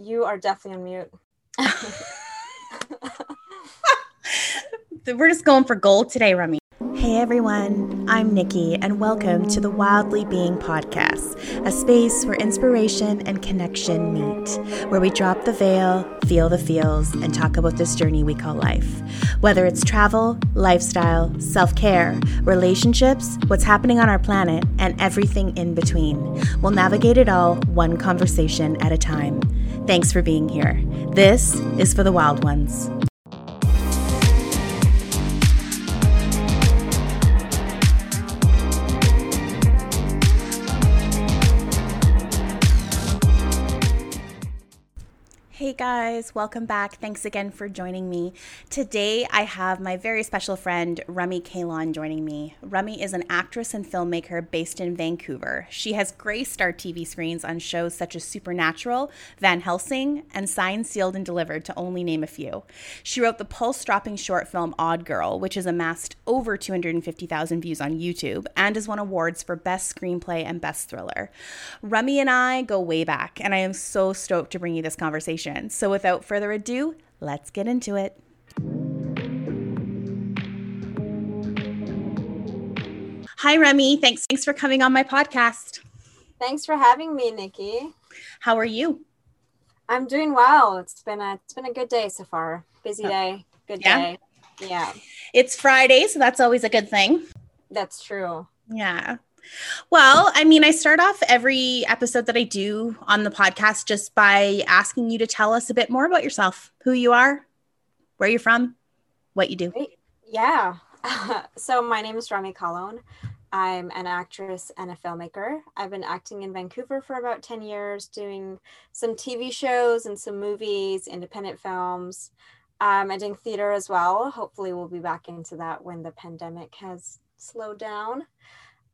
You are definitely on mute. We're just going for gold today, Rami. Hey everyone, I'm Nikki, and welcome to the Wildly Being Podcast, a space where inspiration and connection meet, where we drop the veil, feel the feels, and talk about this journey we call life. Whether it's travel, lifestyle, self care, relationships, what's happening on our planet, and everything in between, we'll navigate it all one conversation at a time. Thanks for being here. This is for the wild ones. Hey guys, welcome back. Thanks again for joining me. Today I have my very special friend Rami Kahlon joining me. Rami is an actress and filmmaker based in Vancouver. She has graced our TV screens on shows such as Supernatural, Van Helsing, and Signed, Sealed, and Delivered, to only name a few. She wrote the pulse dropping short film Odd Girl, which has amassed over 250,000 views on YouTube and has won awards for Best Screenplay and Best Thriller. Rami and I go way back, and I am so stoked to bring you this conversation. So, without further ado, let's get into it. Hi, Rami. Thanks. Thanks for coming on my podcast. Thanks for having me, Nikki. How are you? I'm doing well. It's been a it's been a good day so far. Busy oh, day. Good yeah. day. Yeah. It's Friday, so that's always a good thing. That's true. Yeah. Well, I mean, I start off every episode that I do on the podcast just by asking you to tell us a bit more about yourself, who you are, where you're from, what you do. Yeah. so, my name is Rami Kahlon. I'm an actress and a filmmaker. I've been acting in Vancouver for about 10 years, doing some TV shows and some movies, independent films. Um, I'm doing theater as well. Hopefully, we'll be back into that when the pandemic has slowed down.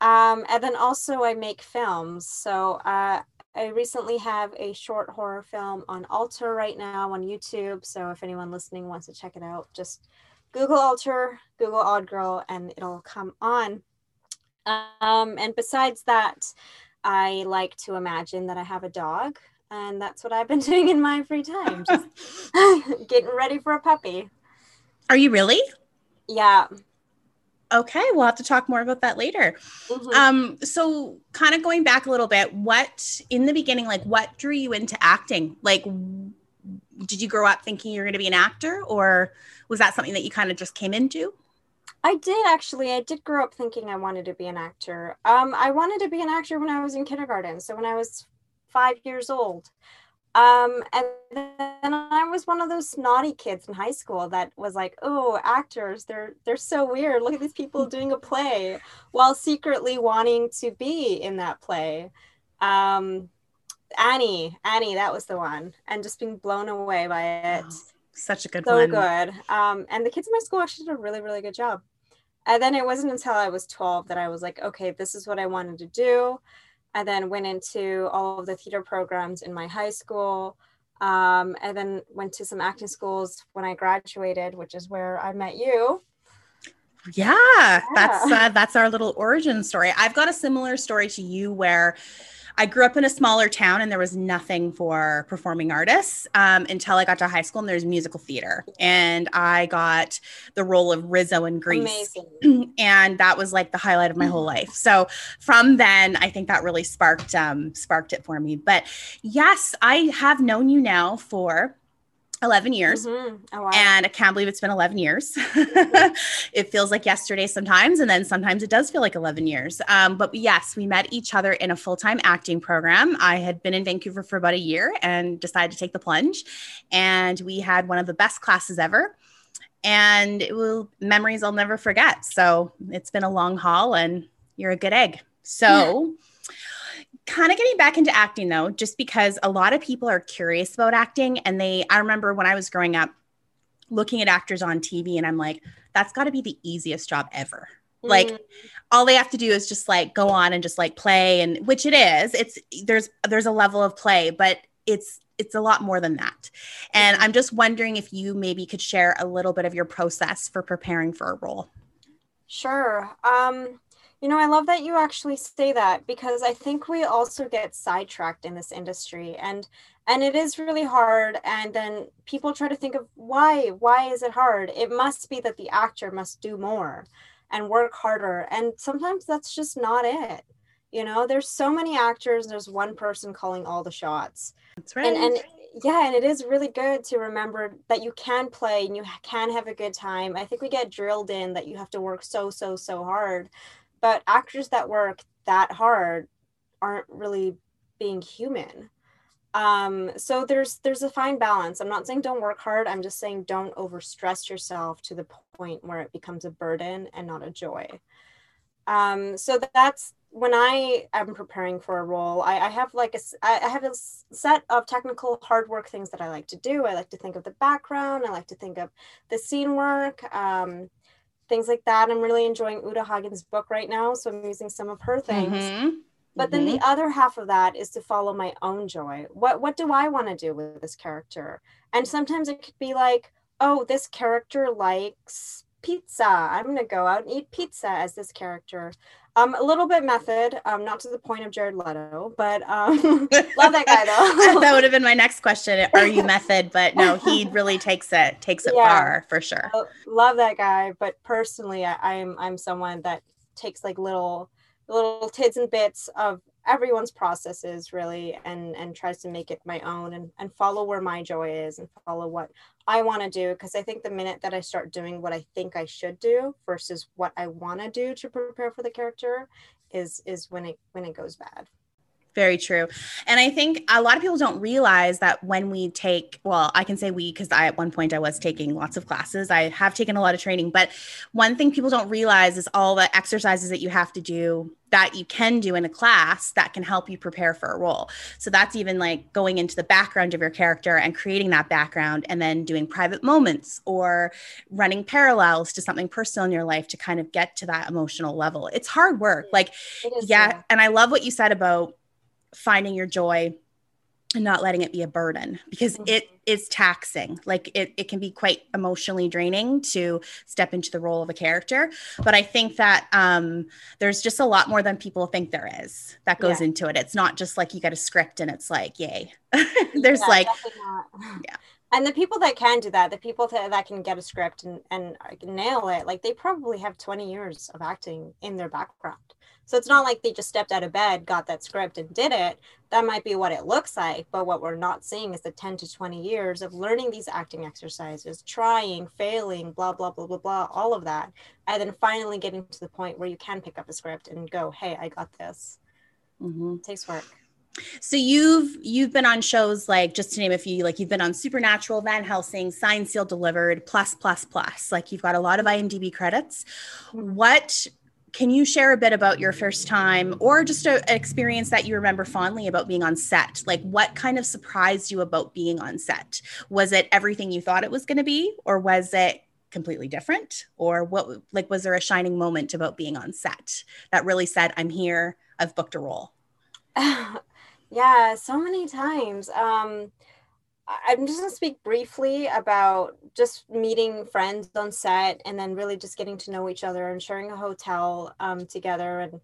Um, and then also I make films. So uh, I recently have a short horror film on Alter right now on YouTube. So if anyone listening wants to check it out, just Google Alter, Google Odd Girl, and it'll come on. Um, and besides that, I like to imagine that I have a dog, and that's what I've been doing in my free time, just getting ready for a puppy. Are you really? Yeah. Okay, we'll have to talk more about that later. Mm-hmm. Um, so kind of going back a little bit, what in the beginning, like what drew you into acting? Like, did you grow up thinking you're going to be an actor, or was that something that you kind of just came into? I did actually. I did grow up thinking I wanted to be an actor. Um, I wanted to be an actor when I was in kindergarten. So when I was five years old, um, and then was one of those naughty kids in high school that was like, "Oh, actors, they're they're so weird. Look at these people doing a play," while secretly wanting to be in that play. Um, Annie, Annie, that was the one, and just being blown away by it. Oh, such a good so one. So good. Um, and the kids in my school actually did a really, really good job. And then it wasn't until I was 12 that I was like, okay, this is what I wanted to do. I then went into all of the theater programs in my high school. Um, and then went to some acting schools when I graduated, which is where I met you. Yeah, yeah. that's uh, that's our little origin story. I've got a similar story to you where I grew up in a smaller town and there was nothing for performing artists um, until I got to high school and there's musical theater. And I got the role of Rizzo in Grease. and that was like the highlight of my whole life. So from then, I think that really sparked um, sparked it for me. But yes, I have known you now for 11 years. Mm-hmm. Oh, wow. And I can't believe it's been 11 years. it feels like yesterday sometimes. And then sometimes it does feel like 11 years. Um, but yes, we met each other in a full time acting program. I had been in Vancouver for about a year and decided to take the plunge. And we had one of the best classes ever. And it will memories I'll never forget. So it's been a long haul and you're a good egg. So kind of getting back into acting though, just because a lot of people are curious about acting. And they, I remember when I was growing up looking at actors on TV and I'm like, that's got to be the easiest job ever. Mm. Like all they have to do is just like go on and just like play and which it is. It's there's there's a level of play, but it's it's a lot more than that. And mm-hmm. I'm just wondering if you maybe could share a little bit of your process for preparing for a role. Sure. Um You know, I love that you actually say that because I think we also get sidetracked in this industry and and it is really hard and then people try to think of why why is it hard? It must be that the actor must do more and work harder and sometimes that's just not it. You know, there's so many actors, there's one person calling all the shots. That's right. And and yeah, and it is really good to remember that you can play and you can have a good time. I think we get drilled in that you have to work so so so hard but actors that work that hard aren't really being human. Um, so there's there's a fine balance. I'm not saying don't work hard. I'm just saying don't overstress yourself to the point where it becomes a burden and not a joy. Um, so that's when i am preparing for a role i, I have like a i have a set of technical hard work things that i like to do. I like to think of the background. I like to think of the scene work. Um, things like that. I'm really enjoying Uta Hagen's book right now, so I'm using some of her things. Mm-hmm. But mm-hmm. then the mm-hmm. other half of that is to follow my own joy. What what do I want to do with this character? And sometimes it could be like, oh, this character likes pizza. I'm gonna go out and eat pizza as this character. Um, a little bit method, um, not to the point of Jared Leto, but um, love that guy though. that would have been my next question. Are you method? But no, he really takes it takes it yeah. far for sure. Love that guy, but personally, I, I'm I'm someone that takes like little little tids and bits of everyone's processes really and and tries to make it my own and, and follow where my joy is and follow what i want to do. Because i think the minute that i start doing what i think i should do versus what i want to do to prepare for the character is is when it when it goes bad very true. And I think a lot of people don't realize that when we take, well, I can say we because I at one point I was taking lots of classes. I have taken a lot of training, but one thing people don't realize is all the exercises that you have to do that you can do in a class that can help you prepare for a role. So that's even like going into the background of your character and creating that background and then doing private moments or running parallels to something personal in your life to kind of get to that emotional level. It's hard work. Like, yeah, yeah. And I love what you said about finding your joy and not letting it be a burden because mm-hmm. it is taxing. Like it, it can be quite emotionally draining to step into the role of a character. But i think that um, there's just a lot more than people think there is that goes yeah. into it. It's not just like you get a script and it's like yay. There's yeah, like yeah and the people that can do that the people that, that can get a script and, and nail it like they probably have 20 years of acting in their background so it's not like they just stepped out of bed, got that script, and did it. That might be what it looks like. But what we're not seeing is the 10 to 20 years of learning these acting exercises, trying, failing, blah, blah, blah, blah, blah, all of that. And then finally getting to the point where you can pick up a script and go, hey, I got this. Mm-hmm. It takes work. So you've you've been on shows like just to name a few, like you've been on Supernatural, Van Helsing, Signed, Sealed, Delivered, plus plus plus. Like you've got a lot of IMDb credits. Mm-hmm. What can you share a bit about your first time or just an experience that you remember fondly about being on set? Like, what kind of surprised you about being on set? Was it everything you thought it was going to be, or was it completely different? Or what, like, was there a shining moment about being on set that really said, I'm here, I've booked a role? yeah, so many times. Um, I'm just going to speak briefly about just meeting friends on set and then really just getting to know each other and sharing a hotel um, together. And,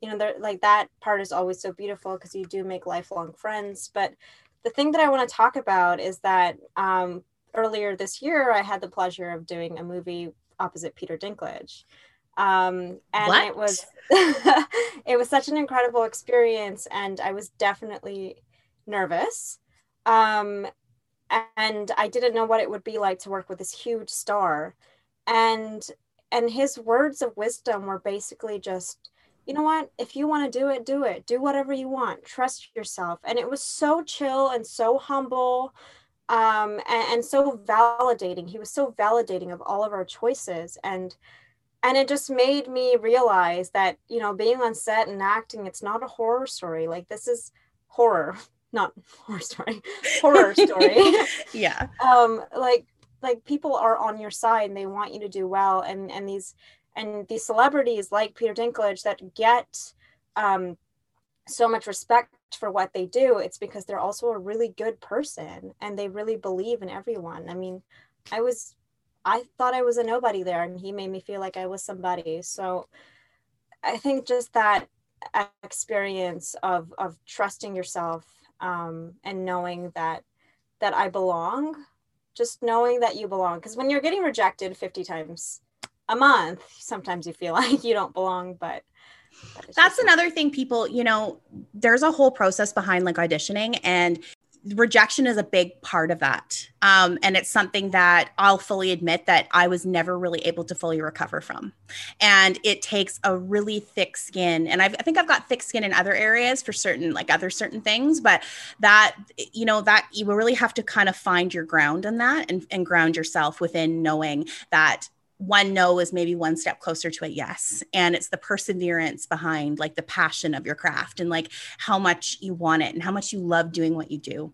you know, like that part is always so beautiful because you do make lifelong friends. But the thing that I want to talk about is that um, earlier this year, I had the pleasure of doing a movie opposite Peter Dinklage. Um, and what? it was, it was such an incredible experience. And I was definitely nervous. Um, and I didn't know what it would be like to work with this huge star. And and his words of wisdom were basically just, you know what, if you want to do it, do it. Do whatever you want. Trust yourself. And it was so chill and so humble um, and, and so validating. He was so validating of all of our choices. And and it just made me realize that you know being on set and acting it's not a horror story like this is horror not horror story, horror story. yeah. Um, like like people are on your side and they want you to do well, and and these and these celebrities like Peter Dinklage that get um, so much respect for what they do. It's because they're also a really good person and they really believe in everyone. I mean, I was I thought I was a nobody there, and he made me feel like I was somebody. So I think just that experience of of trusting yourself um, and knowing that that I belong, just knowing that you belong. Because when you're getting rejected 50 times a month, sometimes you feel like you don't belong, but that's another thing people you know there's a whole process behind like auditioning and rejection is a big part of that. Um, and it's something that I'll fully admit that I was never really able to fully recover from. And it takes a really thick skin. And I've, i think I've got thick skin in other areas for certain, like other certain things, but that, you know, that you will really have to kind of find your ground in that and, and ground yourself within knowing that one no is maybe one step closer to a yes. And it's the perseverance behind like the passion of your craft and like how much you want it and how much you love doing what you do.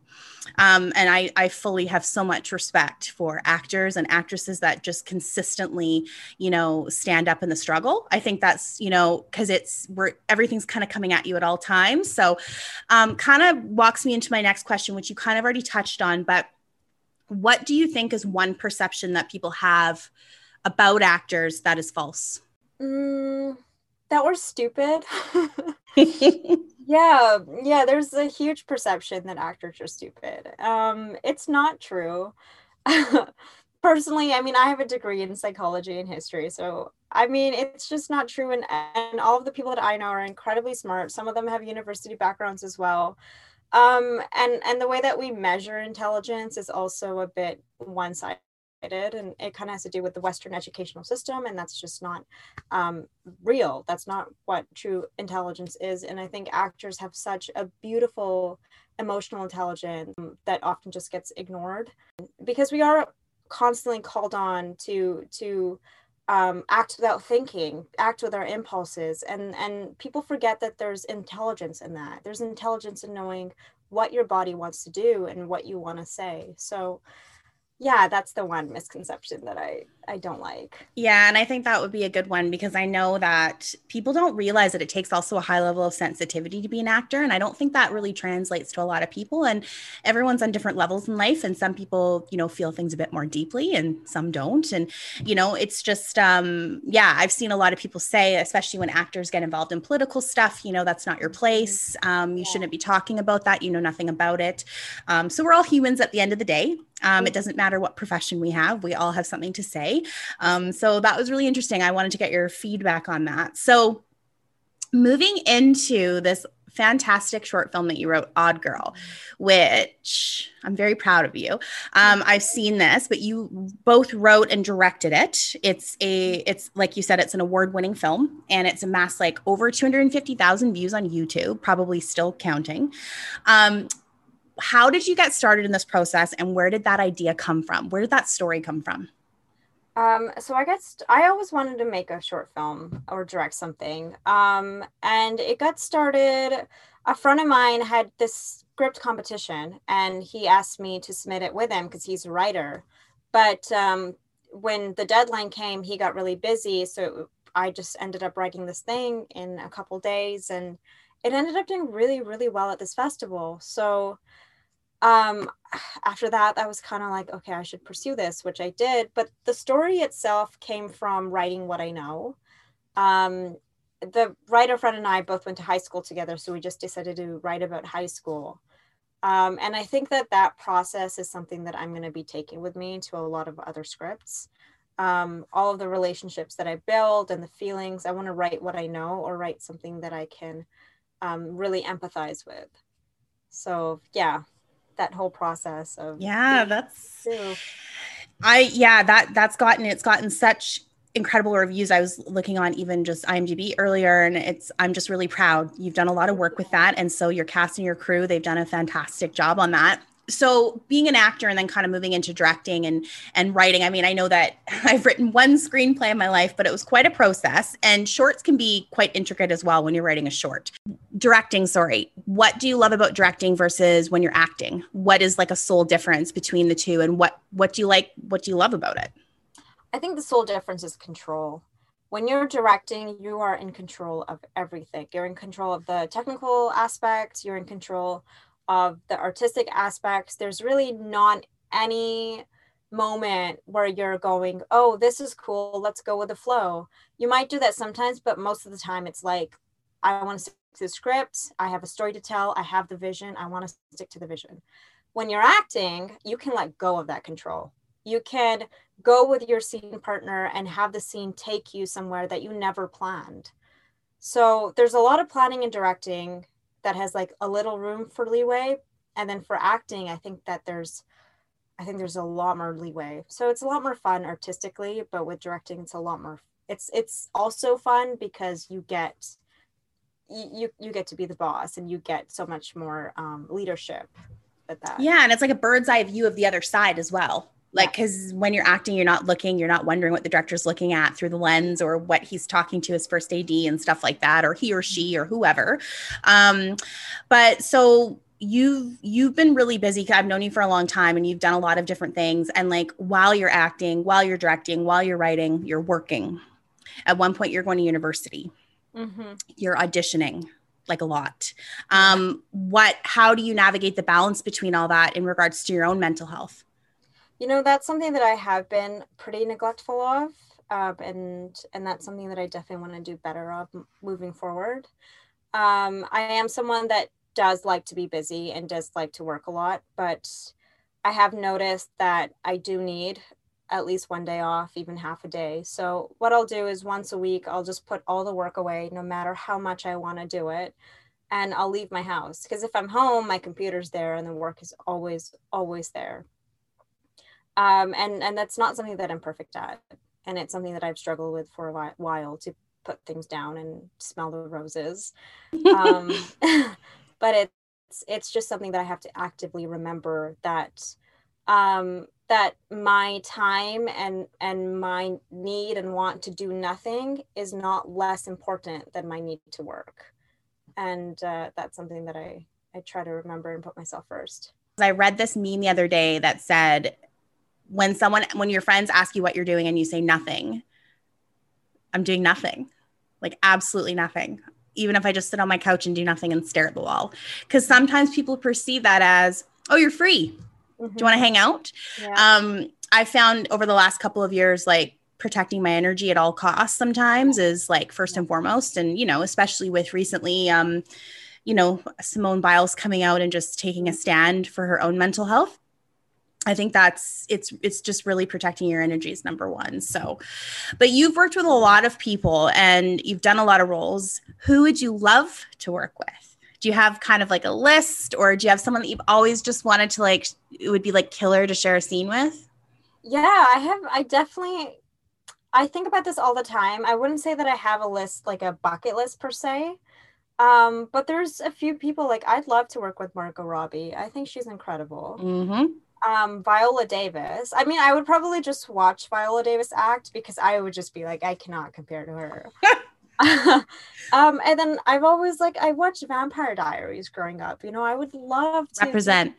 Um, and I, I fully have so much respect for actors and actresses that just consistently you know stand up in the struggle. I think that's you know because it's where everything's kind of coming at you at all times. So um, kind of walks me into my next question which you kind of already touched on but what do you think is one perception that people have about actors that is false? Mm, that we're stupid. yeah, yeah, there's a huge perception that actors are stupid. Um, it's not true. Personally, I mean, I have a degree in psychology and history, so I mean, it's just not true. And and all of the people that I know are incredibly smart. Some of them have university backgrounds as well. Um, and and the way that we measure intelligence is also a bit one sided and it kind of has to do with the western educational system and that's just not um, real. That's not what true intelligence is and i think actors have such a beautiful emotional intelligence that often just gets ignored. Because we are constantly called on to to um, act without thinking act with our impulses and and people forget that there's intelligence in that. There's intelligence in knowing what your body wants to do and what you want to say. So yeah that's the one misconception that i i don't like. Yeah and i think that would be a good one because i know that people don't realize that it takes also a high level of sensitivity to be an actor and i don't think that really translates to a lot of people and everyone's on different levels in life and some people you know feel things a bit more deeply and some don't and you know it's just um yeah i've seen a lot of people say especially when actors get involved in political stuff you know that's not your place um, you yeah. shouldn't be talking about that you know nothing about it. Um, so we're all humans at the end of the day. Um, it doesn't matter what profession we have, we all have something to say. Um, so that was really interesting. I wanted to get your feedback on that. So, moving into this fantastic short film that you wrote, Odd Girl, which I'm very proud of you. Um, I've seen this, but you both wrote and directed it. It's a, it's like you said, it's an award-winning film, and it's amassed like over 250,000 views on YouTube, probably still counting. Um, how did you get started in this process and where did that idea come from? Where did that story come from? Um, so I guess I always wanted to make a short film or direct something. Um, and it got started. A friend of mine had this script competition and he asked me to submit it with him because he's a writer. But um, when the deadline came, he got really busy. So I just ended up writing this thing in a couple days and it ended up doing really, really well at this festival. So um after that i was kind of like okay i should pursue this which i did but the story itself came from writing what i know. Um the writer friend and i both went to high school together so we just decided to write about high school. Um, and i think that that process is something that i'm going to be taking with me to a lot of other scripts. Um, all of the relationships that i build and the feelings i want to write what i know or write something that i can um, really empathize with. So yeah that whole process of yeah that's i yeah that that's gotten it's gotten such incredible reviews. I was looking on even just imdb earlier and it's i'm just really proud. You've done a lot of work with that and so your cast and your crew they've done a fantastic job on that so being an actor and then kind of moving into directing and and writing i mean i know that i've written one screenplay in my life but it was quite a process. And shorts can be quite intricate as well when you're writing a short. Directing sorry. What do you love about directing versus when you're acting? What is like a sole difference between the two and what what do you like what do you love about it? I think the sole difference is control. When you're directing you are in control of everything. You're in control of the technical aspects. You're in control of the artistic aspects there's really not any moment where you're going, oh, this is cool. Let's go with the flow. You might do that sometimes, but most of the time it's like, I want to stick to the script. I have a story to tell. I have the vision. I want to stick to the vision. When you're acting, you can let go of that control. You can go with your scene partner and have the scene take you somewhere that you never planned. So there's a lot of planning and directing that has like a little room for leeway. And then for acting, I think that there's I think there's a lot more leeway. So it's a lot more fun artistically, but with directing, it's a lot more. It's it's also fun because you get you you get to be the boss and you get so much more um, leadership with that. Yeah, and it's like a bird's eye view of the other side as well. Like, because when you're acting, you're not looking, you're not wondering what the director's looking at through the lens or what he's talking to his first AD and stuff like that, or he or she or whoever. Um, but so you've you've been really busy i've known you for a long time and you've done a lot of different things. And like while you're acting while you're directing while you're writing you're working. At one point you're going to university. Mm-hmm. you're auditioning like a lot. Um what how do you navigate the balance between all that in regards to your own mental health you know that's something that i have been pretty neglectful of um, and and that's something that i definitely want to do better of moving forward um, i am someone that does like to be busy and does like to work a lot, but I have noticed that I do need at least one day off, even half a day. So, what I'll do is once a week, I'll just put all the work away, no matter how much I want to do it. And I'll leave my house because if I'm home, my computer's there and the work is always, always there. Um, and, and that's not something that I'm perfect at. And it's something that I've struggled with for a while to put things down and smell the roses. Um, but it's it's just something that I have to actively remember that um, that my time and and my need and want to do nothing is not less important than my need to work, and uh, that's something that I I try to remember and put myself first. I read this meme the other day that said when someone when your friends ask you what you're doing and you say nothing, I'm doing nothing. Like absolutely nothing even if I just sit on my couch and do nothing and stare at the wall. Because sometimes people perceive that as, oh, you're free. Mm-hmm. Do you want to mm-hmm. hang out? Yeah. Um, I found over the last couple of years, like protecting my energy at all costs sometimes is like first and foremost. And, you know, especially with recently, um, you know, Simone Biles coming out and just taking a stand for her own mental health. I think that's it's it's just really protecting your energies number 1. So but you've worked with a lot of people and you've done a lot of roles. Who would you love to work with? Do you have kind of like a list or do you have someone that you've always just wanted to like it would be like killer to share a scene with? Yeah, I have I definitely I think about this all the time. I wouldn't say that I have a list like a bucket list per se. Um, but there's a few people like I'd love to work with Margot Robbie. I think she's incredible. hmm um Viola Davis. I mean, I would probably just watch Viola Davis act because I would just be like, I cannot compare to her. um, and then I've always like I watched Vampire Diaries growing up. You know, I would love to represent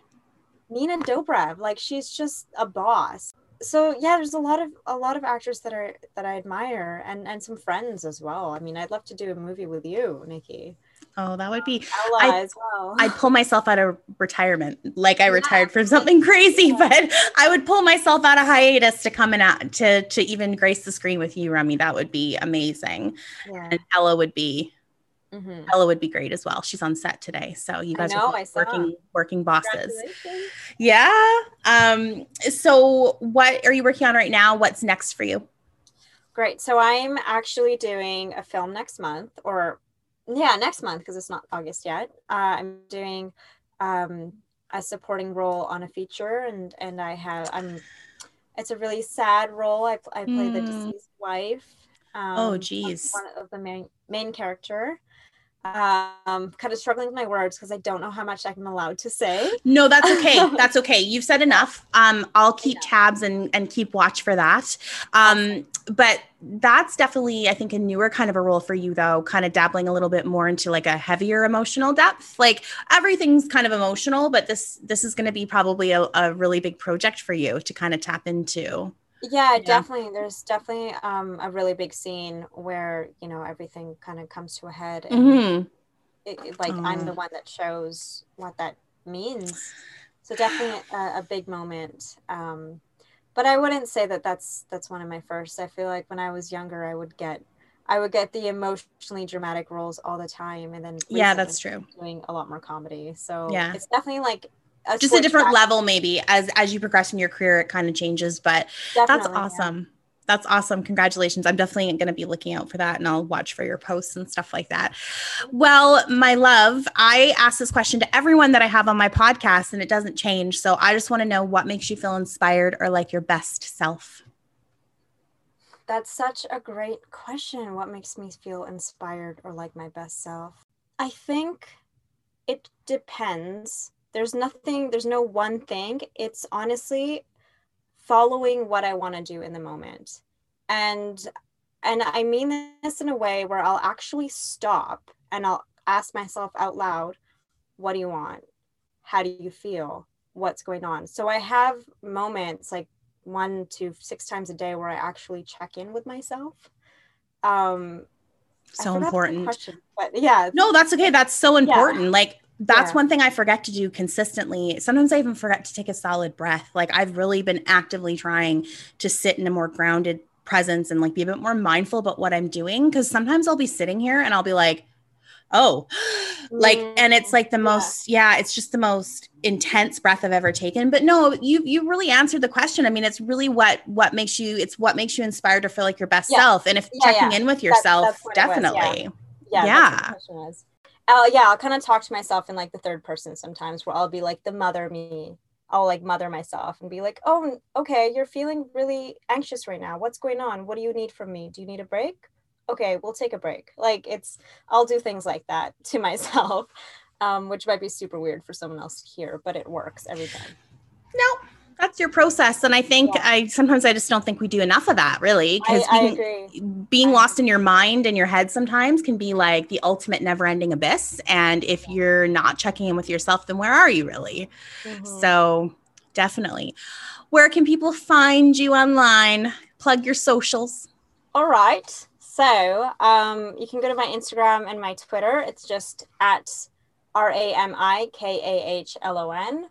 Nina Dobrev. Like she's just a boss. So yeah, there's a lot of a lot of actors that are that I admire and and some friends as well. I mean, I'd love to do a movie with you, Nikki. Oh, that would be Ella I, as well. I'd pull myself out of retirement, like I yeah. retired from something crazy, yeah. but I would pull myself out of hiatus to come and out to to even grace the screen with you, Rami. That would be amazing. Yeah. And Ella would be mm-hmm. Ella would be great as well. She's on set today, so you guys know, are working working bosses. Yeah. Um. So, what are you working on right now? What's next for you? Great. So I'm actually doing a film next month, or yeah, next month because it's not August yet. Uh, I'm doing um, a supporting role on a feature, and and I have I'm. It's a really sad role. I I play mm. the hmm. deceased wife. Oh, um, oh, geez. One of the main main character um kind of struggling with my words because i don't know how much i'm allowed to say. No that's okay. That's okay. You've said enough. Um i'll keep tabs and and keep watch for that. Um but that's definitely i think a newer kind of a role for you though kind of dabbling a little bit more into like a heavier emotional depth. Like everything's kind of emotional but this this is going to be probably a, a really big project for you to kind of tap into yeah, yeah, definitely there's definitely um a really big scene where you know everything kind of comes to a head and mm-hmm. it, it, like oh. i'm the one that shows what that means so definitely a, a big moment um but I wouldn't say that that's that's one of my first. I feel like when I was younger, I would get I would get the emotionally dramatic roles all the time, and then yeah, that's true. Doing a lot more comedy, so yeah, it's definitely like a just a different level. Maybe as as you progress in your career, it kind of changes, but definitely, that's awesome. Yeah. That's awesome. Congratulations. I'm definitely going to be looking out for that and I'll watch for your posts and stuff like that. Well, my love, I ask this question to everyone that I have on my podcast and it doesn't change. So I just want to know what makes you feel inspired or like your best self. That's such a great question. What makes me feel inspired or like my best self? I think it depends. There's nothing, there's no one thing. It's honestly following what I want to do in the moment. And and I mean this in a way where I'll actually stop and I'll ask myself out loud, what do you want? How do you feel? What's going on? So I have moments like one to six times a day where I actually check in with myself. Um so important. Question, but yeah. No, that's okay. That's so important. Yeah. Like that's yeah. one thing I forget to do consistently. Sometimes I even forget to take a solid breath. Like I've really been actively trying to sit in a more grounded presence and like be a bit more mindful about what I'm doing. Cause sometimes I'll be sitting here and I'll be like, oh, like, and it's like the mm, most, yeah. yeah, it's just the most intense breath I've ever taken. But no, you you really answered the question. I mean, it's really what what makes you, it's what makes you inspired to feel like your best yeah. self. And if yeah, checking in with yourself, that, definitely. yeah. Yeah. I'll, yeah, I'll kind of talk to myself in like the third person sometimes where I'll be like the mother me. I'll like mother myself and be like, oh, okay, you're feeling really anxious right now. What's going on? What do you need from me? Do you need a break? Okay, we'll take a break. Like it's, I'll do things like that to myself, um, which might be super weird for someone else to hear, but it works every time. That's your process. And i think yeah. i sometimes i just don't think we do enough of that really because being, being I lost in your mind and your head sometimes can be like the ultimate never ending abyss. And if you're not checking in with yourself then where are you really? Mm-hmm. so definitely. Where can people find you online? Plug your socials. All right. So um, you can go to my instagram and my twitter. It's just at r-a-m-i-k-a-h-l-o-n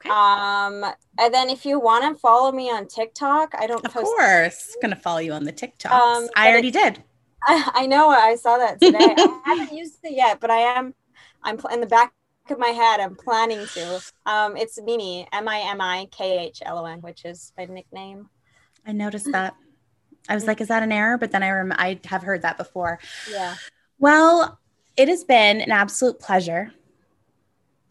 Okay. Um, and then if you want to follow me on TikTok, I don't. Post- of course, gonna follow you on the TikTok. Um, I already it, did. I, I, know. I saw that today. I haven't used it yet, but I am. I'm in the back of my head. I'm planning to. Um, it's Mimi M I M I K H L O N, which is my nickname. I noticed that. I was like, is that an error? But then I rem- I have heard that before. Yeah. Well, it has been an absolute pleasure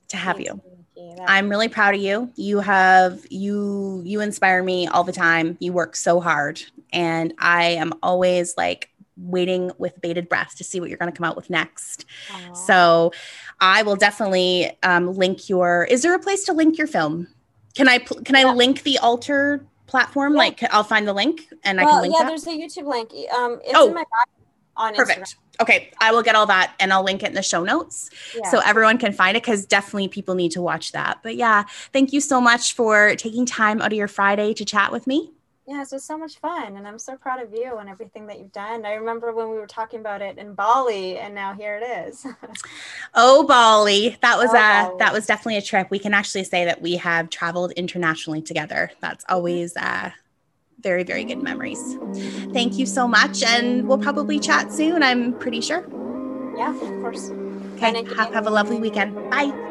to have Thanks. you. I'm really proud of you. You have you you inspire me all the time. You work so hard and I am always like waiting with bated breath to see what you're going to come out with next. Aww. So I will definitely um, link your is there a place to link your film? Can I can yeah. I link the Alter platform? Yeah. Like I'll find the link and well, I can link Yeah, that? there's a YouTube link. Um it's oh. in my on Perfect. Instagram. Okay, I will get all that and I'll link it in the show notes yeah. so everyone can find it because definitely people need to watch that. But yeah, thank you so much for taking time out of your Friday to chat with me. Yeah, it was so much fun and I'm so proud of you and everything that you've done. I remember when we were talking about it in Bali and now here it is. oh, Bali. That was oh, a Bali. that was definitely a trip. We can actually say that we have traveled internationally together. That's mm-hmm. always uh very, very good memories. Thank you so much. And we'll probably chat soon, I'm pretty sure. Yeah, of course. Okay. Have, have a lovely weekend. Bye.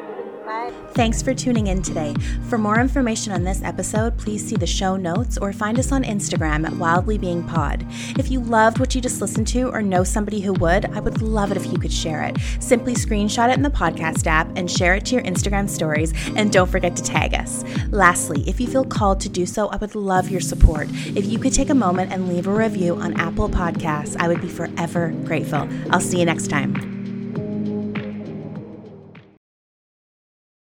Bye. Thanks for tuning in today. For more information on this episode, please see the show notes or find us on Instagram at Wildly Being Pod. If you loved what you just listened to or know somebody who would, I would love it if you could share it. Simply screenshot it in the podcast app and share it to your Instagram stories, and don't forget to tag us. Lastly, if you feel called to do so, I would love your support. If you could take a moment and leave a review on Apple Podcasts, I would be forever grateful. I'll see you next time.